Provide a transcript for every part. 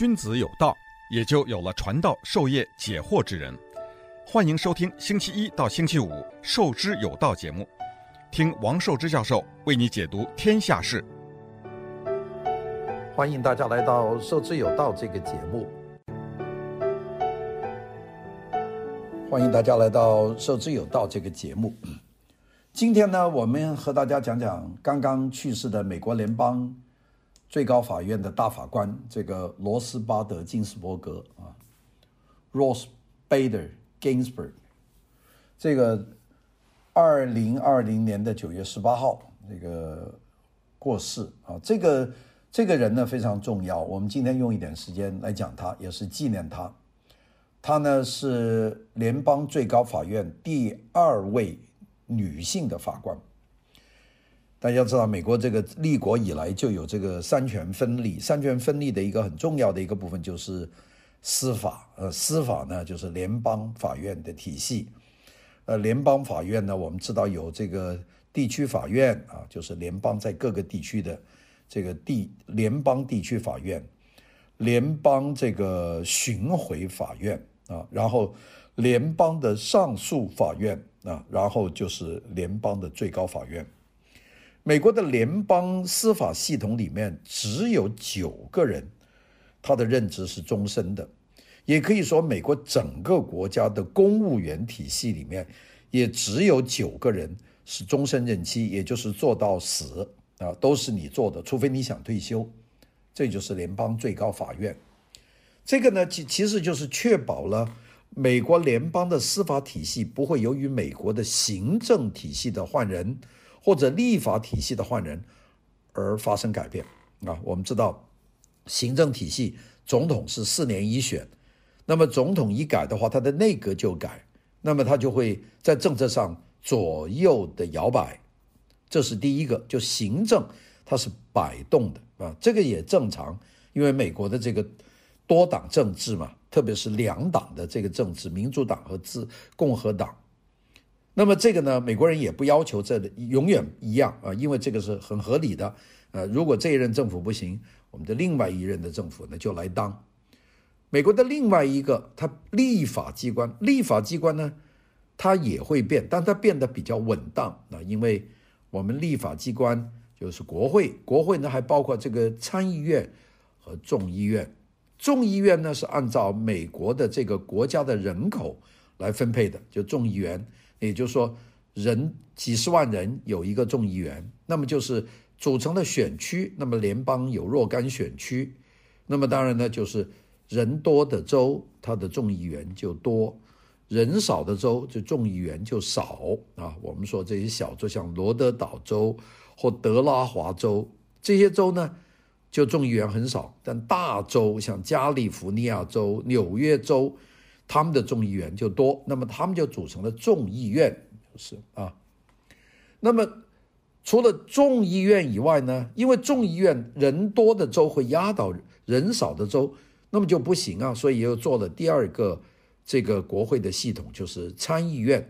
君子有道，也就有了传道授业解惑之人。欢迎收听星期一到星期五《授之有道》节目，听王寿之教授为你解读天下事。欢迎大家来到《授之有道》这个节目。欢迎大家来到《授之有道》这个节目。今天呢，我们和大家讲讲刚刚去世的美国联邦最高法院的大法官，这个罗斯巴德金斯伯格啊，Ross Bader。Ginsburg，这个二零二零年的九月十八号，这个过世啊，这个这个人呢非常重要，我们今天用一点时间来讲他，也是纪念他。他呢是联邦最高法院第二位女性的法官。大家知道，美国这个立国以来就有这个三权分立，三权分立的一个很重要的一个部分就是。司法，呃，司法呢就是联邦法院的体系，呃，联邦法院呢，我们知道有这个地区法院啊，就是联邦在各个地区的这个地联邦地区法院，联邦这个巡回法院啊，然后联邦的上诉法院啊，然后就是联邦的最高法院。美国的联邦司法系统里面只有九个人。他的任职是终身的，也可以说，美国整个国家的公务员体系里面，也只有九个人是终身任期，也就是做到死啊，都是你做的，除非你想退休。这就是联邦最高法院。这个呢，其其实就是确保了美国联邦的司法体系不会由于美国的行政体系的换人或者立法体系的换人而发生改变啊。我们知道。行政体系，总统是四年一选，那么总统一改的话，他的内阁就改，那么他就会在政策上左右的摇摆，这是第一个，就行政它是摆动的啊，这个也正常，因为美国的这个多党政治嘛，特别是两党的这个政治，民主党和自共和党，那么这个呢，美国人也不要求这永远一样啊，因为这个是很合理的，呃，如果这一任政府不行。我们的另外一任的政府呢，就来当美国的另外一个，它立法机关，立法机关呢，它也会变，但它变得比较稳当啊，因为我们立法机关就是国会，国会呢还包括这个参议院和众议院，众议院呢是按照美国的这个国家的人口来分配的，就众议员，也就是说人几十万人有一个众议员，那么就是。组成的选区，那么联邦有若干选区，那么当然呢，就是人多的州，它的众议员就多；人少的州，就众议员就少啊。我们说这些小州，像罗德岛州或德拉华州这些州呢，就众议员很少；但大州像加利福尼亚州、纽约州，他们的众议员就多，那么他们就组成了众议院，就是啊，那么。除了众议院以外呢，因为众议院人多的州会压倒人少的州，那么就不行啊，所以又做了第二个这个国会的系统，就是参议院。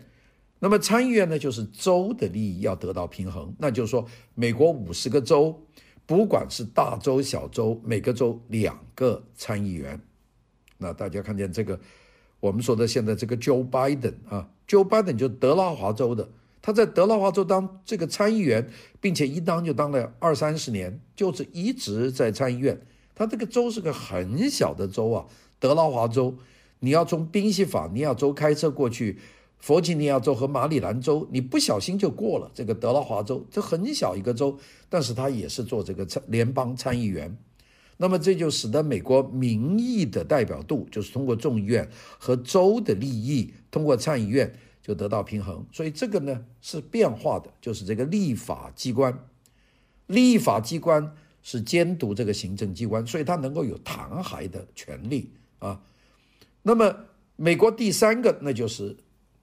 那么参议院呢，就是州的利益要得到平衡，那就是说，美国五十个州，不管是大州小州，每个州两个参议员。那大家看见这个，我们说的现在这个 Joe Biden 啊，Joe Biden 就德拉华州的。他在德拉华州当这个参议员，并且一当就当了二三十年，就是一直在参议院。他这个州是个很小的州啊，德拉华州。你要从宾夕法尼亚州开车过去，弗吉尼亚州和马里兰州，你不小心就过了这个德拉华州。这很小一个州，但是他也是做这个参联邦参议员。那么这就使得美国民意的代表度，就是通过众议院和州的利益，通过参议院。就得到平衡，所以这个呢是变化的，就是这个立法机关，立法机关是监督这个行政机关，所以它能够有弹劾的权利啊。那么美国第三个，那就是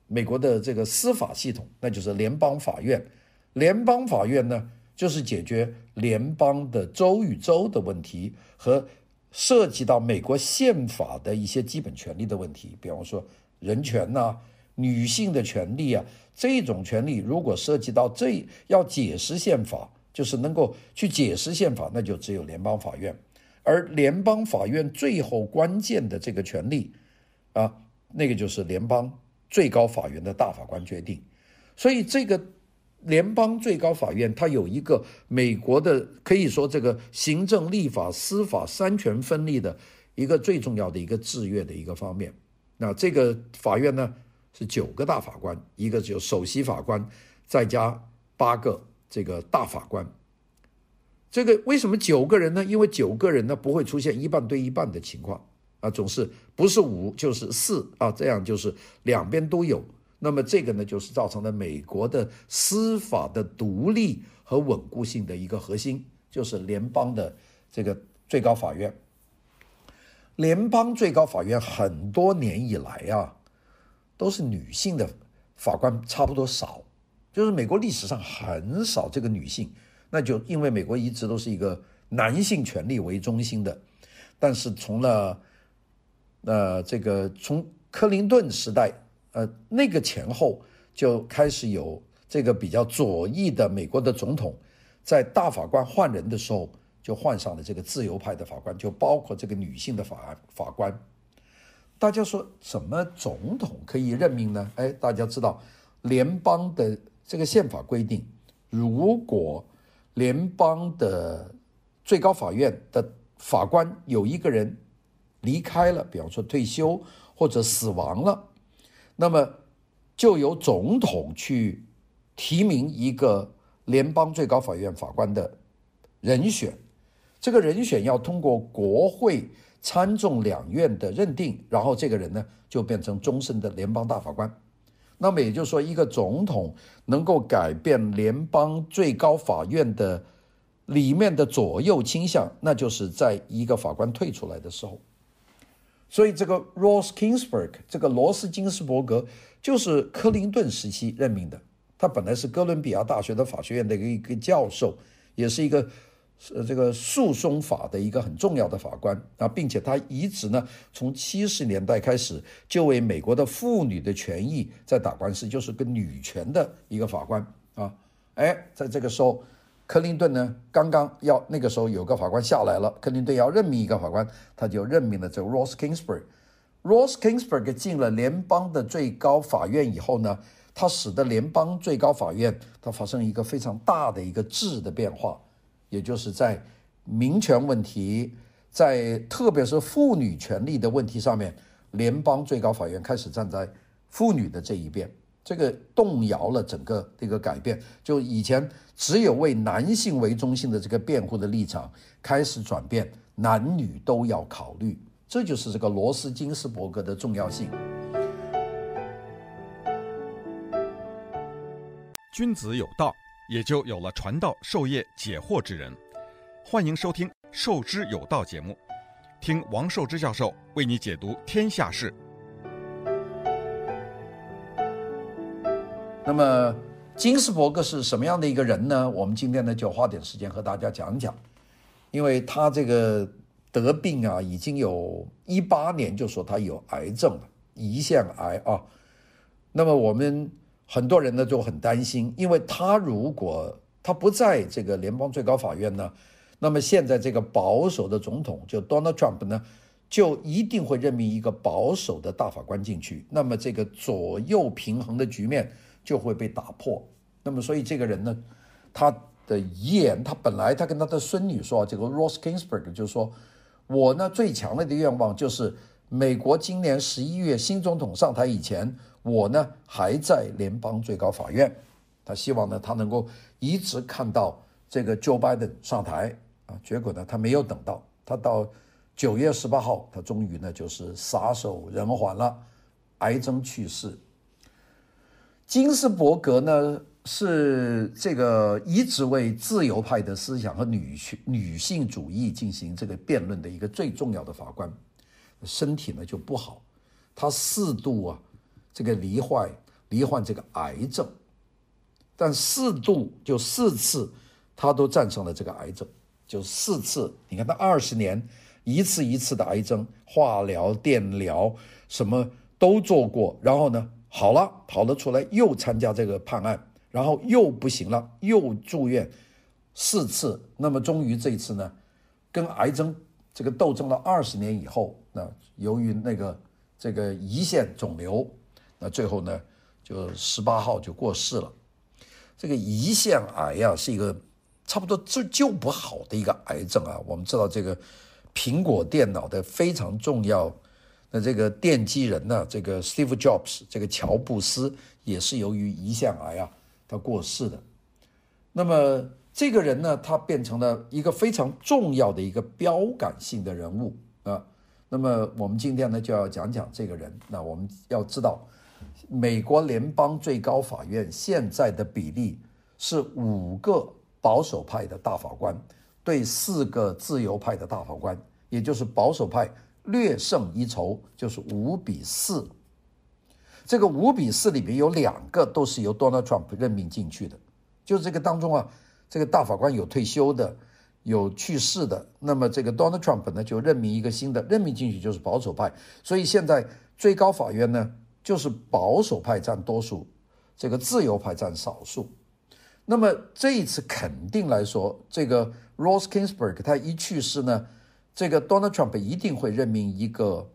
美国的这个司法系统，那就是联邦法院。联邦法院呢，就是解决联邦的州与州的问题和涉及到美国宪法的一些基本权利的问题，比方说人权呐、女性的权利啊，这种权利如果涉及到这要解释宪法，就是能够去解释宪法，那就只有联邦法院。而联邦法院最后关键的这个权利啊，那个就是联邦最高法院的大法官决定。所以这个联邦最高法院它有一个美国的可以说这个行政、立法、司法三权分立的一个最重要的一个制约的一个方面。那这个法院呢是九个大法官，一个就首席法官，再加八个这个大法官。这个为什么九个人呢？因为九个人呢不会出现一半对一半的情况啊，总是不是五就是四啊，这样就是两边都有。那么这个呢就是造成了美国的司法的独立和稳固性的一个核心，就是联邦的这个最高法院。联邦最高法院很多年以来啊，都是女性的法官差不多少，就是美国历史上很少这个女性。那就因为美国一直都是一个男性权力为中心的，但是从了呃这个从克林顿时代呃那个前后就开始有这个比较左翼的美国的总统，在大法官换人的时候就换上了这个自由派的法官，就包括这个女性的法法官。大家说怎么总统可以任命呢？哎，大家知道联邦的这个宪法规定，如果联邦的最高法院的法官有一个人离开了，比方说退休或者死亡了，那么就由总统去提名一个联邦最高法院法官的人选。这个人选要通过国会参众两院的认定，然后这个人呢就变成终身的联邦大法官。那么也就是说，一个总统能够改变联邦最高法院的里面的左右倾向，那就是在一个法官退出来的时候。所以这个 Ross Kingsburg 这个罗斯金斯伯格，就是克林顿时期任命的。他本来是哥伦比亚大学的法学院的一个一个教授，也是一个。是这个诉讼法的一个很重要的法官啊，并且他一直呢，从七十年代开始就为美国的妇女的权益在打官司，就是个女权的一个法官啊。哎，在这个时候，克林顿呢刚刚要那个时候有个法官下来了，克林顿要任命一个法官，他就任命了这个 Ross Kingsburg。Ross Kingsburg 进了联邦的最高法院以后呢，他使得联邦最高法院它发生一个非常大的一个质的变化。也就是在民权问题，在特别是妇女权利的问题上面，联邦最高法院开始站在妇女的这一边，这个动摇了整个这个改变。就以前只有为男性为中心的这个辩护的立场，开始转变，男女都要考虑。这就是这个罗斯金斯伯格的重要性。君子有道。也就有了传道授业解惑之人。欢迎收听《授之有道》节目，听王寿之教授为你解读天下事。那么，金斯伯格是什么样的一个人呢？我们今天呢就花点时间和大家讲讲，因为他这个得病啊，已经有一八年就说他有癌症了，胰腺癌啊。那么我们。很多人呢就很担心，因为他如果他不在这个联邦最高法院呢，那么现在这个保守的总统就 Donald Trump 呢，就一定会任命一个保守的大法官进去，那么这个左右平衡的局面就会被打破。那么所以这个人呢，他的遗言，他本来他跟他的孙女说，这个 Ross Ginsburg 就说，我呢最强烈的愿望就是美国今年十一月新总统上台以前。我呢还在联邦最高法院，他希望呢他能够一直看到这个 Joe Biden 上台啊，结果呢他没有等到，他到九月十八号，他终于呢就是撒手人寰了，癌症去世。金斯伯格呢是这个一直为自由派的思想和女性女性主义进行这个辩论的一个最重要的法官，身体呢就不好，他四度啊。这个罹患罹患这个癌症，但四度就四次，他都战胜了这个癌症，就四次。你看他二十年一次一次的癌症，化疗、电疗什么都做过，然后呢好了，跑了出来，又参加这个判案，然后又不行了，又住院四次。那么终于这一次呢，跟癌症这个斗争了二十年以后，那由于那个这个胰腺肿瘤，那最后呢，就十八号就过世了。这个胰腺癌呀、啊，是一个差不多治救不好的一个癌症啊。我们知道这个苹果电脑的非常重要这个奠基人呢、这个 Steve Jobs，这个乔布斯也是由于胰腺癌啊，他过世的。那么这个人呢，他变成了一个非常重要的一个标杆性的人物啊。那么我们今天呢，就要讲讲这个人。那我们要知道。美国联邦最高法院现在的比例是五个保守派的大法官对四个自由派的大法官，也就是保守派略胜一筹，就是五比四。这个五比四里面有两个都是由 Donald Trump 任命进去的，就是这个当中啊，这个大法官有退休的，有去世的，那么这个 Donald Trump 呢就任命一个新的，任命进去就是保守派，所以现在最高法院呢。就是保守派占多数，这个自由派占少数。那么这一次肯定来说，这个 Rose Ginsburg 他一去世呢，这个 Donald Trump 一定会任命一个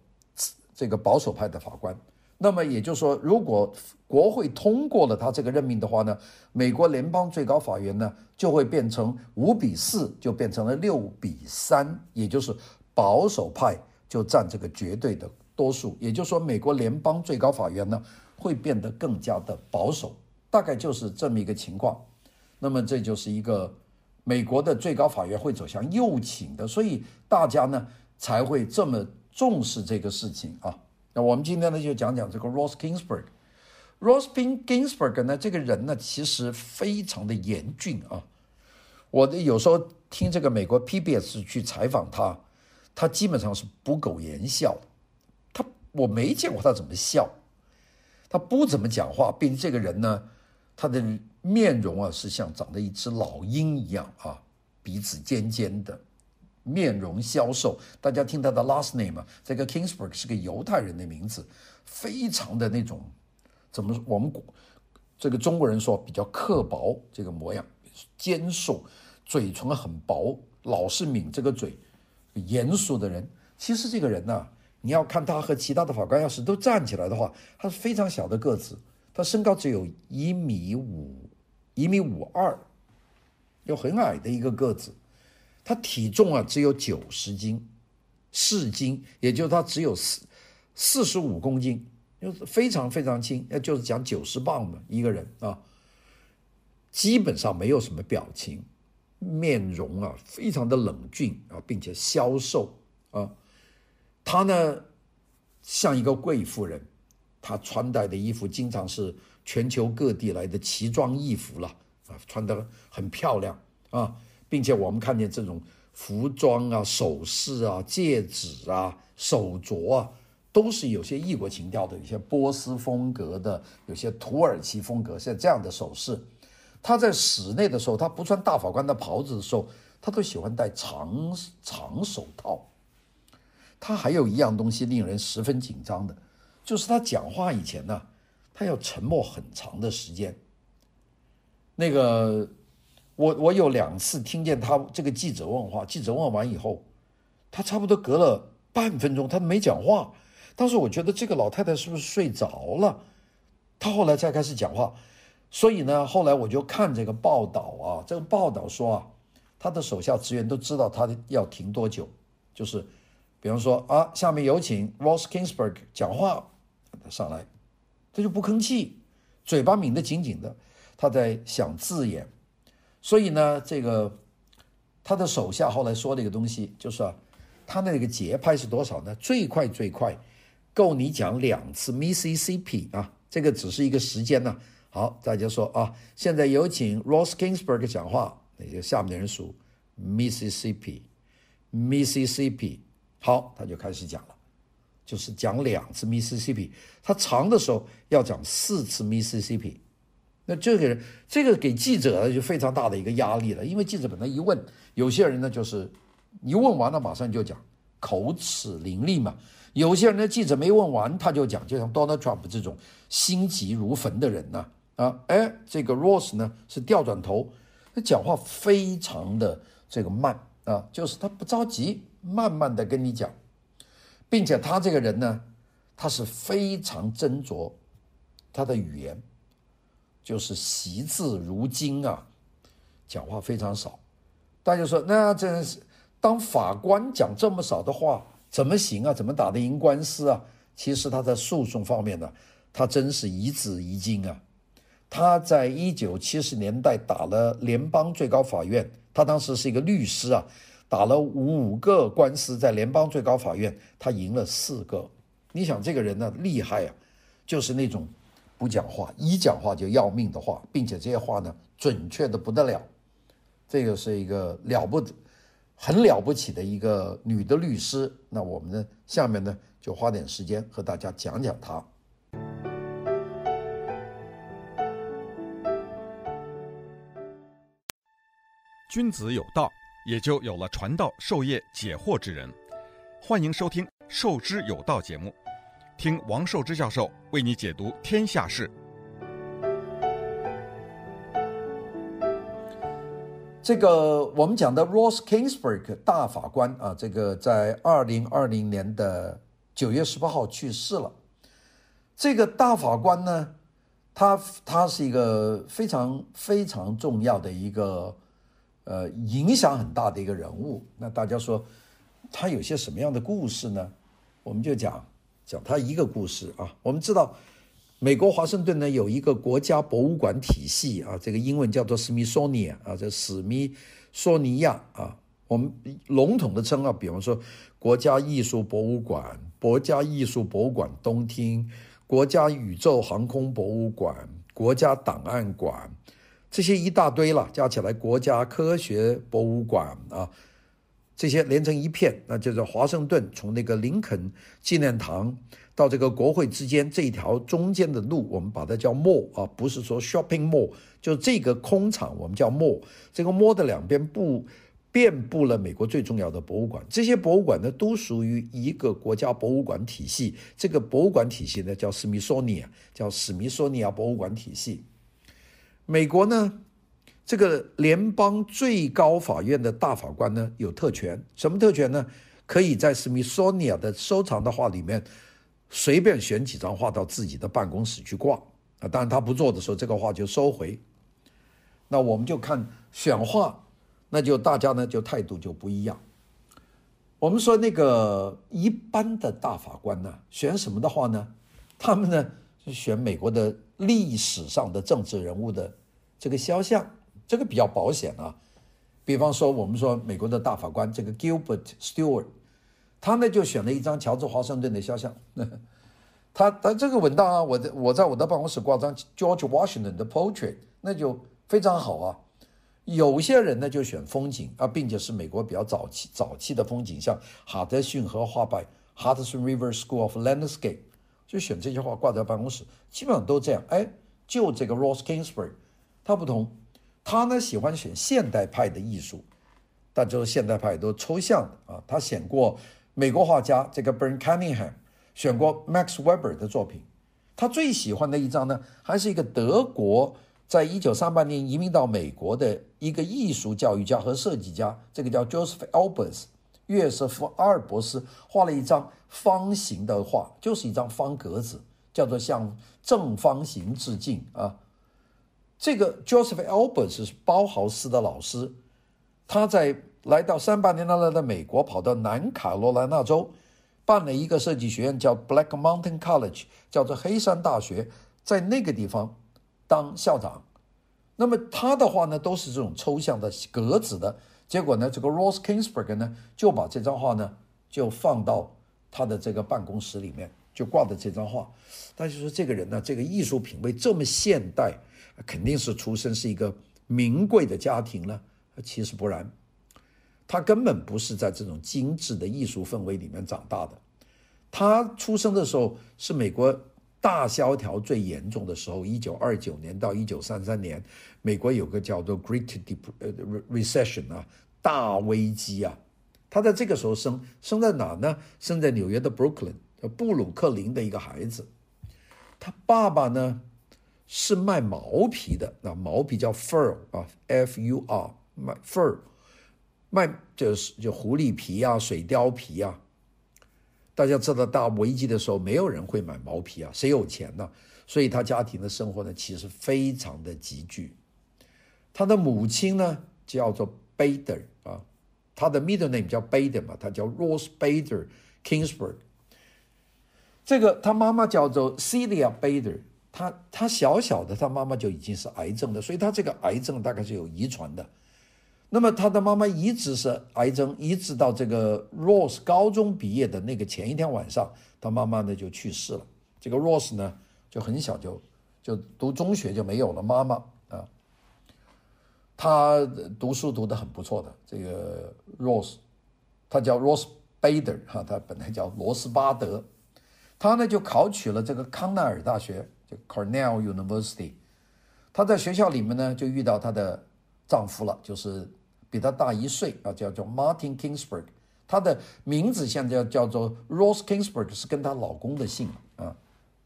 这个保守派的法官。那么也就是说，如果国会通过了他这个任命的话呢，美国联邦最高法院呢就会变成五比四，就变成了六比三，也就是保守派就占这个绝对的。多数，也就是说，美国联邦最高法院呢会变得更加的保守，大概就是这么一个情况。那么这就是一个美国的最高法院会走向右倾的，所以大家呢才会这么重视这个事情啊。那我们今天呢就讲讲这个 Ruth Ginsburg。Ruth Ginsburg 呢这个人呢其实非常的严峻啊。我的有时候听这个美国 PBS 去采访他，他基本上是不苟言笑他。我没见过他怎么笑，他不怎么讲话，并且这个人呢，他的面容啊是像长得一只老鹰一样啊，鼻子尖尖的，面容消瘦。大家听他的 last name 啊，这个 Kingsburg 是个犹太人的名字，非常的那种，怎么我们这个中国人说比较刻薄这个模样，尖瘦，嘴唇很薄，老是抿这个嘴，严肃的人。其实这个人呢、你要看他和其他的法官要是都站起来的话，他是非常小的个子，他身高只有一米五，一米五二，又很矮的一个个子，他体重啊只有九十斤，四斤，也就是他只有四四十五公斤，就是非常非常轻，那就是讲九十磅嘛，一个人啊，基本上没有什么表情，面容啊非常的冷峻啊，并且消瘦啊。他呢，像一个贵妇人，她穿戴的衣服经常是全球各地来的奇装异服了啊，穿得很漂亮啊，并且我们看见这种服装啊、首饰啊、戒指啊、手镯啊，都是有些异国情调的，有些波斯风格的，有些土耳其风格，像这样的首饰。他在室内的时候，他不穿大法官的袍子的时候，他都喜欢戴长长手套。他还有一样东西令人十分紧张的，就是他讲话以前呢，他要沉默很长的时间。那个，我我有两次听见他这个记者问话，记者问完以后，他差不多隔了半分钟，他没讲话。当时我觉得这个老太太是不是睡着了？他后来才开始讲话。所以呢，后来我就看这个报道啊，这个报道说啊，他的手下职员都知道他要停多久，就是。比方说啊，下面有请 Ruth Ginsburg 讲话，上来，他就不吭气，嘴巴抿得紧紧的，他在想字眼。所以呢，这个他的手下后来说了一个东西，就是啊，他那个节拍是多少呢？最快最快，够你讲两次 Mississippi 啊，这个只是一个时间呢、好，大家说啊，现在有请 Ross Ginsburg 讲话，那些下面的人数 Mississippi，Mississippi。好，他就开始讲了，就是讲两次 Mississippi，他长的时候要讲四次 Mississippi，那这个人这个给记者呢就非常大的一个压力了，因为记者本来一问，有些人呢就是一问完了马上就讲，口齿伶俐嘛，有些人呢记者没问完他就讲，就像 Donald Trump 这种心急如焚的人呢，啊，哎，这个 Rose 呢是调转头，他讲话非常的这个慢啊，就是他不着急，慢慢的跟你讲，并且他这个人呢，他是非常斟酌他的语言，就是惜字如金啊，讲话非常少。大家说，那真是当法官讲这么少的话，怎么行啊？怎么打得赢官司啊？其实他在诉讼方面呢，他真是一字一金啊。他在一九七十年代打了联邦最高法院，他当时是一个律师啊，打了五个官司，在联邦最高法院，他赢了四个。你想这个人呢，厉害啊，就是那种不讲话，一讲话就要命的话，并且这些话呢，准确的不得了。这个是一个了不得、很了不起的一个女的律师。那我们呢，下面呢，就花点时间和大家讲讲她。君子有道，也就有了传道授业解惑之人。欢迎收听《授之有道》节目，听王寿之教授为你解读天下事。这个我们讲的 Ross Ginsburg 大法官啊，这个在二零二零年的九月十八号去世了。这个大法官呢，他他是一个非常非常重要的一个。呃，影响很大的一个人物。那大家说他有些什么样的故事呢？我们就讲讲他一个故事啊。我们知道，美国华盛顿呢有一个国家博物馆体系啊，这个英文叫做 Smithsonian 啊，这史密索尼亚啊。我们笼统的称啊，比方说国家艺术博物馆、国家艺术博物馆东厅、国家宇宙航空博物馆、国家档案馆。这些一大堆了，加起来国家科学博物馆啊，这些连成一片，那就是华盛顿从那个林肯纪念堂到这个国会之间这一条中间的路，我们把它叫 mall 啊，不是说 shopping mall，就这个空场我们叫 mall。这个 mall 的两边布遍布了美国最重要的博物馆，这些博物馆呢都属于一个国家博物馆体系，这个博物馆体系呢叫史密索尼亚，叫史密索尼亚博物馆体系。美国呢，这个联邦最高法院的大法官呢有特权，什么特权呢？可以在史密索尼亚的收藏的画里面随便选几张画到自己的办公室去挂啊。当然他不做的时候，这个画就收回。那我们就看选画，那就大家呢就态度就不一样。我们说那个一般的大法官呢，选什么的话呢？他们呢是选美国的。历史上的政治人物的这个肖像，这个比较保险啊。比方说，我们说美国的大法官这个 Gilbert Stewart，他呢就选了一张乔治华盛顿的肖像。他他这个稳当啊，我在我在我的办公室挂张 George Washington 的 portrait，那就非常好啊。有些人呢就选风景啊，并且是美国比较早期早期的风景，像哈德逊河画派 Hudson River School of Landscape。就选这些画挂在办公室，基本上都这样。哎，就这个 Ross Ginsburg，他不同，他呢喜欢选现代派的艺术，但就是现代派都抽象的啊。他选过美国画家这个 Bern Cunningham，选过 Max Weber 的作品。他最喜欢的一张呢，还是一个德国在一九三八年移民到美国的一个艺术教育家和设计家，这个叫 Joseph Albers。约瑟夫·阿尔伯斯画了一张方形的画，就是一张方格子，叫做向正方形致敬啊。这个 Joseph Albers 是包豪斯的老师，他在来到三八年来的美国，跑到南卡罗来纳州，办了一个设计学院，叫 Black Mountain College，叫做黑山大学，在那个地方当校长。那么他的话呢，都是这种抽象的格子的。结果呢，这个 Ross Ginsburg 呢，就把这张画呢，就放到他的这个办公室里面，就挂的这张画。大家说这个人呢，这个艺术品味这么现代，肯定是出身是一个名贵的家庭呢。其实不然，他根本不是在这种精致的艺术氛围里面长大的。他出生的时候是美国大萧条最严重的时候，一九二九年到一九三三年，美国有个叫做 Great Recession 啊，大危机啊。他在这个时候生，生在哪呢？生在纽约的 Brooklyn，布鲁克林的一个孩子。他爸爸呢是卖毛皮的，那毛皮叫 fur 啊，F U R，卖 fur。卖就是就狐狸皮啊、水貂皮啊。大家知道大危机的时候，没有人会买毛皮啊，谁有钱呢？所以他家庭的生活呢，其实非常的拮据。他的母亲呢叫做 Bader 啊，他的 middle name 叫 Bader 嘛，他叫 Rose Bader Kingsburg。这个他妈妈叫做 Celia Bader，他他小小的他妈妈就已经是癌症的，所以他这个癌症大概是有遗传的。那么他的妈妈一直是癌症，一直到这个 Rose 高中毕业的那个前一天晚上，他妈妈呢就去世了。这个 Rose 呢就很小就就读中学就没有了妈妈啊。他读书读得很不错的这个 Rose，他叫 Rose Bader 哈，他本来叫罗斯巴德。他呢就考取了这个康奈尔大学，就 Cornell University。他在学校里面呢就遇到他的丈夫了，就是。比他大一岁啊，叫做 Martin Kingsburg，他的名字现在叫做 Rose Kingsburg，是跟她老公的姓啊。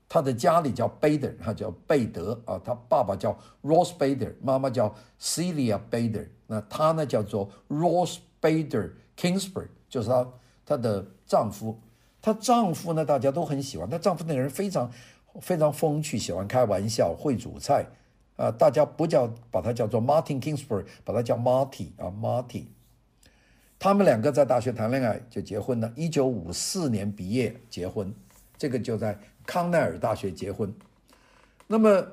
他的家里叫 Bader，他叫贝德啊。他爸爸叫 Rose Bader，妈妈叫 Celia Bader。那他呢叫做 Rose Bader Kingsburg，就是他她的丈夫。她丈夫呢大家都很喜欢，她丈夫那个人非常非常风趣，喜欢开玩笑，会煮菜。啊，大家不叫把他叫做 Martin Kingsburg，把他叫 Marty 啊，Marty。他们两个在大学谈恋爱就结婚了，一九五四年毕业结婚，这个就在康奈尔大学结婚。那么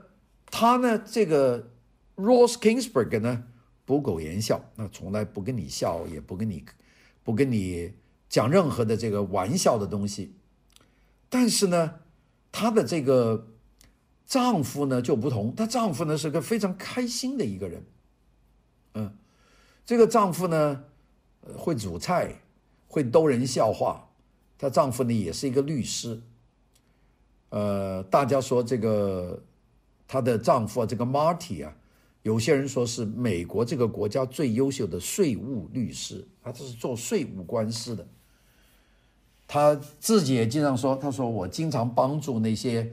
他呢，这个 Rose Kingsburg 呢，不苟言笑，那从来不跟你笑，也不跟你不跟你讲任何的这个玩笑的东西。但是呢，他的这个。丈夫呢就不同，她丈夫呢是个非常开心的一个人，嗯，这个丈夫呢会煮菜，会逗人笑话，她丈夫呢也是一个律师，呃，大家说这个她的丈夫啊这个 Marty 啊，有些人说是美国这个国家最优秀的税务律师，他这是做税务官司的，他自己也经常说，他说我经常帮助那些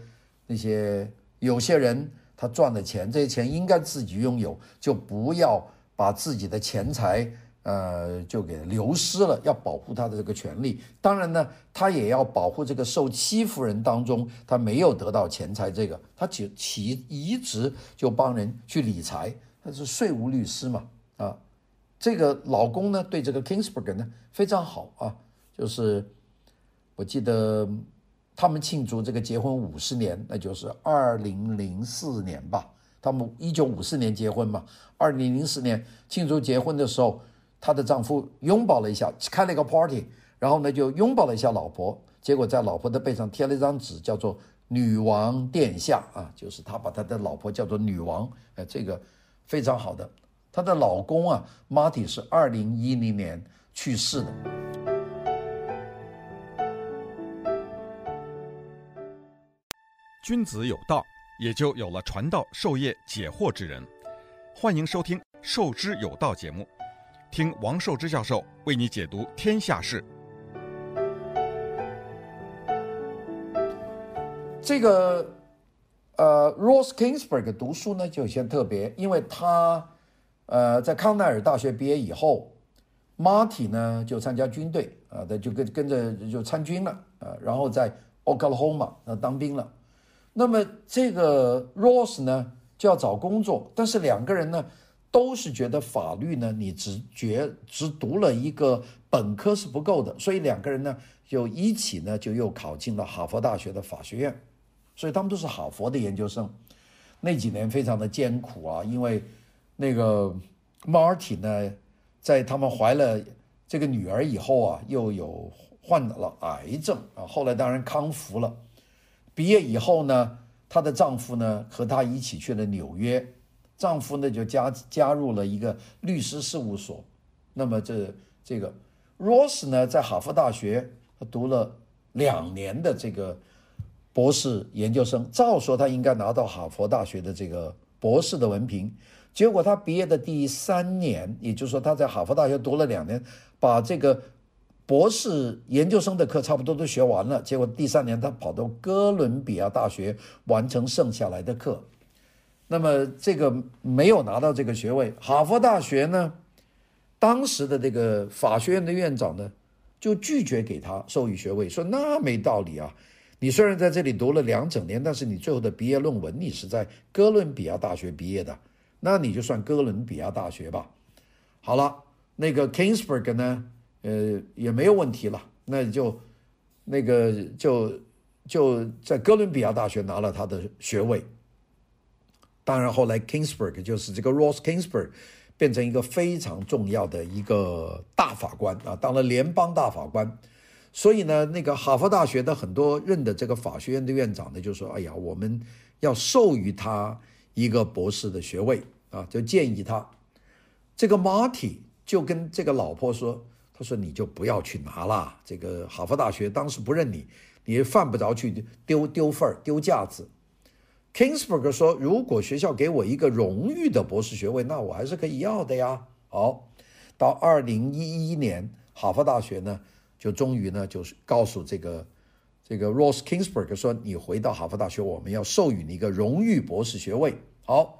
那些。有些人他赚的钱，这些钱应该自己拥有，就不要把自己的钱财，呃，就给流失了。要保护他的这个权利。当然呢，他也要保护这个受欺负人当中，他没有得到钱财，这个他就其一直就帮人去理财，他是税务律师嘛，啊，这个老公呢对这个 Kingsburg 呢非常好啊，就是我记得。他们庆祝这个结婚五十年，那就是二零零四年吧。他们一九五四年结婚嘛，二零零四年庆祝结婚的时候，她的丈夫拥抱了一下，开了一个 party，然后呢就拥抱了一下老婆，结果在老婆的背上贴了一张纸，叫做“女王殿下”啊，就是他把他的老婆叫做女王，哎，这个非常好的。她的老公啊，Marty 是二零一零年去世的。君子有道，也就有了传道授业解惑之人。欢迎收听《授之有道》节目，听王寿之教授为你解读天下事。这个呃，Rose Kingsburg 读书呢就有些特别，因为他呃在康奈尔大学毕业以后，Marty 呢就参加军队啊，他就跟跟着就参军了啊，然后在 Oklahoma 那当兵了。那么这个 Rose 呢就要找工作，但是两个人呢都是觉得法律呢你只觉只读了一个本科是不够的，所以两个人呢就一起呢就又考进了哈佛大学的法学院，所以他们都是哈佛的研究生。那几年非常的艰苦啊，因为那个 Marty 呢在他们怀了这个女儿以后啊，又有患了癌症啊，后来当然康复了。毕业以后呢，她的丈夫呢和她一起去了纽约，丈夫呢就加加入了一个律师事务所。那么这这个 Rose 呢在哈佛大学读了两年的这个博士研究生，照说她应该拿到哈佛大学的这个博士的文凭。结果她毕业的第三年，也就是说她在哈佛大学读了两年，把这个。博士研究生的课差不多都学完了，结果第三年他跑到哥伦比亚大学完成剩下来的课，那么这个没有拿到这个学位。哈佛大学呢，当时的这个法学院的院长呢，就拒绝给他授予学位，说那没道理啊！你虽然在这里读了两整年，但是你最后的毕业论文你是在哥伦比亚大学毕业的，那你就算哥伦比亚大学吧。好了，那个 Kingsburg 呢，呃，也没有问题了，那就那个就就在哥伦比亚大学拿了他的学位。当然后来 Kingsburg 就是这个 Ross Kingsburg。变成一个非常重要的一个大法官啊，当了联邦大法官，所以呢，那个哈佛大学的很多任的这个法学院的院长呢，就说：“哎呀，我们要授予他一个博士的学位啊，就建议他。”这个 Marty 就跟这个老婆说：“他说你就不要去拿了，这个哈佛大学当时不认你，你犯不着去丢丢份儿丢架子。” Kingsburg 说：“如果学校给我一个荣誉的博士学位，那我还是可以要的呀。”好，到二零一一年，哈佛大学呢就终于呢就是告诉这个这个 Ross Kingsburg 说：“你回到哈佛大学，我们要授予你一个荣誉博士学位。”好，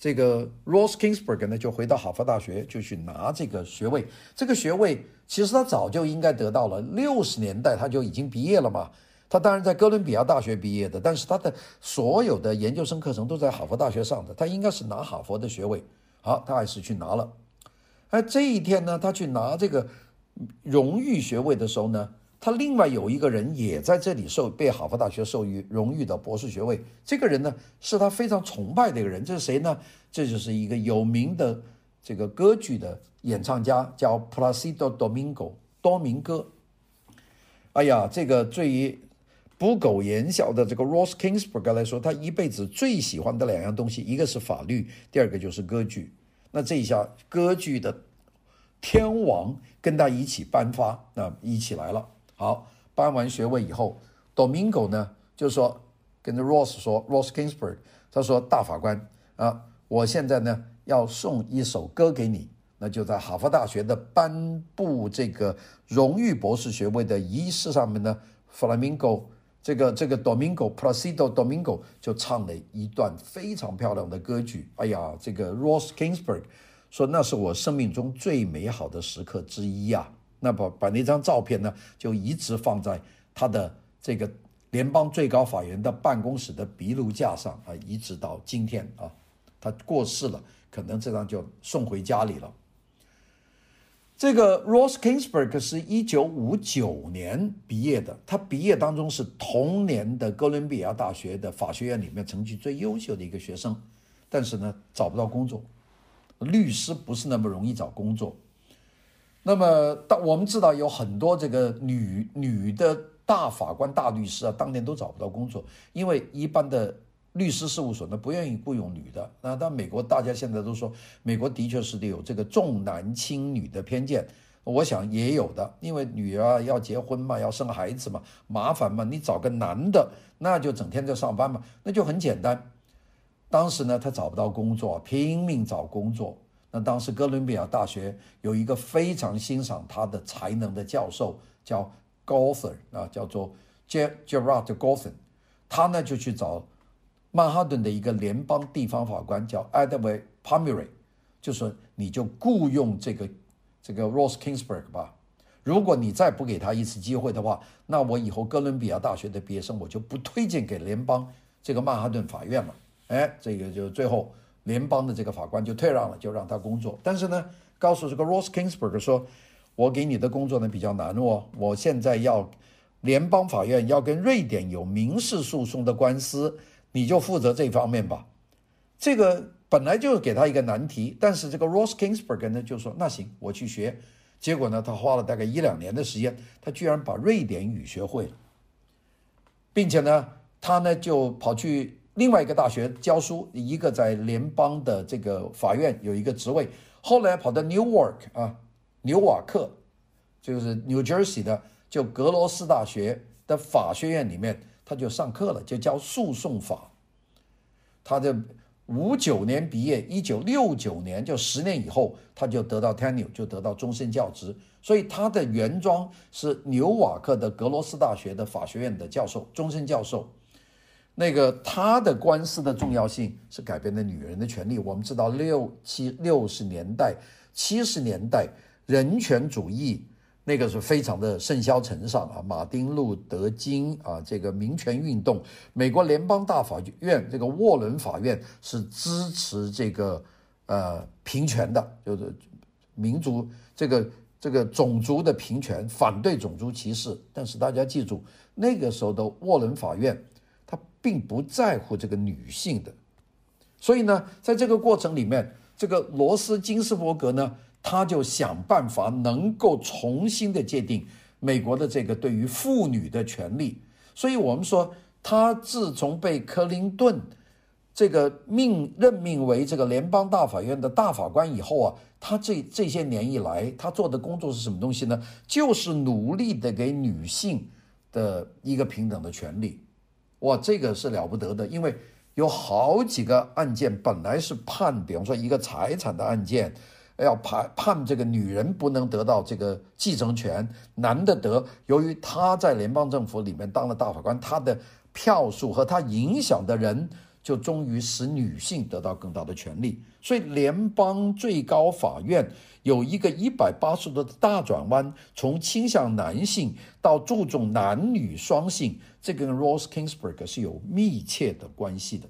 这个 Ross Kingsburg 呢就回到哈佛大学就去拿这个学位。这个学位其实他早就应该得到了，六十年代他就已经毕业了嘛。他当然在哥伦比亚大学毕业的，但是他的所有的研究生课程都在哈佛大学上的，他应该是拿哈佛的学位。好，他还是去拿了。而这一天呢，他去拿这个荣誉学位的时候呢，他另外有一个人也在这里受被哈佛大学授予荣誉的博士学位。这个人呢，是他非常崇拜的一个人，这是谁呢？这就是一个有名的这个歌剧的演唱家，叫 Placido Domingo 多明戈。哎呀，这个对于不苟言笑的这个 Ross Kingsburg 来说，他一辈子最喜欢的两样东西，一个是法律，第二个就是歌剧。那这一下，歌剧的天王跟他一起颁发，那一起来了。好，颁完学位以后，Domingo 呢就说，跟着 Ross 说，Ross Kingsburg，他说大法官啊，我现在呢要送一首歌给你，那就在哈佛大学的颁布这个荣誉博士学位的仪式上面呢，Flamingo。这个这个 Domingo Placido Domingo 就唱了一段非常漂亮的歌剧。哎呀，这个 Ross Kingsburg 说那是我生命中最美好的时刻之一呀、啊。那把把那张照片呢，就一直放在他的这个联邦最高法院的办公室的壁炉架上啊，一直到今天啊，他过世了，可能这张就送回家里了。这个 Ross Kingsburg 是一九五九年毕业的，他毕业当中是同年的哥伦比亚大学的法学院里面成绩最优秀的一个学生，但是呢找不到工作，律师不是那么容易找工作。那么当我们知道有很多这个女女的大法官、大律师啊，当年都找不到工作，因为一般的。律师事务所呢不愿意雇佣女的，那但美国大家现在都说，美国的确是得有这个重男轻女的偏见，我想也有的，因为女儿要结婚嘛，要生孩子嘛，麻烦嘛，你找个男的，那就整天在上班嘛，那就很简单。当时呢，他找不到工作，拼命找工作。那当时哥伦比亚大学有一个非常欣赏他的才能的教授，叫 Gothard 啊，叫做 Gerard Gothard，他呢就去找。曼哈顿的一个联邦地方法官叫 Edward Pomeroy，就说你就雇佣这个这个 Ross Kingsburg 吧。如果你再不给他一次机会的话，那我以后哥伦比亚大学的毕业生我就不推荐给联邦这个曼哈顿法院了。哎，这个就最后联邦的这个法官就退让了，就让他工作。但是呢，告诉这个 Ross Kingsburg 说，我给你的工作呢比较难哦，我现在要联邦法院要跟瑞典有民事诉讼的官司。你就负责这方面吧，这个本来就是给他一个难题，但是这个 Ross Kingsburg 呢就说那行，我去学。结果呢，他花了大概一两年的时间，他居然把瑞典语学会了，并且呢，他呢就跑去另外一个大学教书，一个在联邦的这个法院有一个职位，后来跑到 Newark 啊，纽瓦克，就是 New Jersey 的，就格罗斯大学的法学院里面。他就上课了，就教诉讼法。他的五九年毕业，一九六九年就十年以后，他就得到 tenure，就得到终身教职。所以他的原装是纽瓦克的格罗斯大学的法学院的教授，终身教授。那个他的官司的重要性是改变了女人的权利。我们知道六七六十年代七十年代人权主义那个是非常的盛嚣尘上啊，马丁路德金啊，这个民权运动，美国联邦大法院这个沃伦法院是支持这个呃平权的，就是民族这个这个种族的平权，反对种族歧视。但是大家记住，那个时候的沃伦法院，并不在乎这个女性的。所以呢，在这个过程里面，这个罗斯金斯伯格呢，他就想办法能够重新的界定美国的这个对于妇女的权利。所以我们说，他自从被克林顿这个命任命为这个联邦大法院的大法官以后啊，他这这些年以来，他做的工作是什么东西呢？就是努力的给女性的一个平等的权利。哇，这个是了不得的，因为。有好几个案件本来是判，比方说一个财产的案件，要判判这个女人不能得到这个继承权，男的得。由于他在联邦政府里面当了大法官，他的票数和他影响的人，就终于使女性得到更大的权利。所以联邦最高法院有一个一百八十度的大转弯，从倾向男性到注重男女双性。这跟 Ross Kingsburg 是有密切的关系的，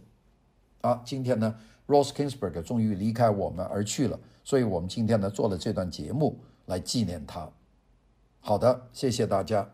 啊，今天呢，Ross Kingsburg 终于离开我们而去了，所以我们今天呢做了这段节目来纪念他。好的，谢谢大家。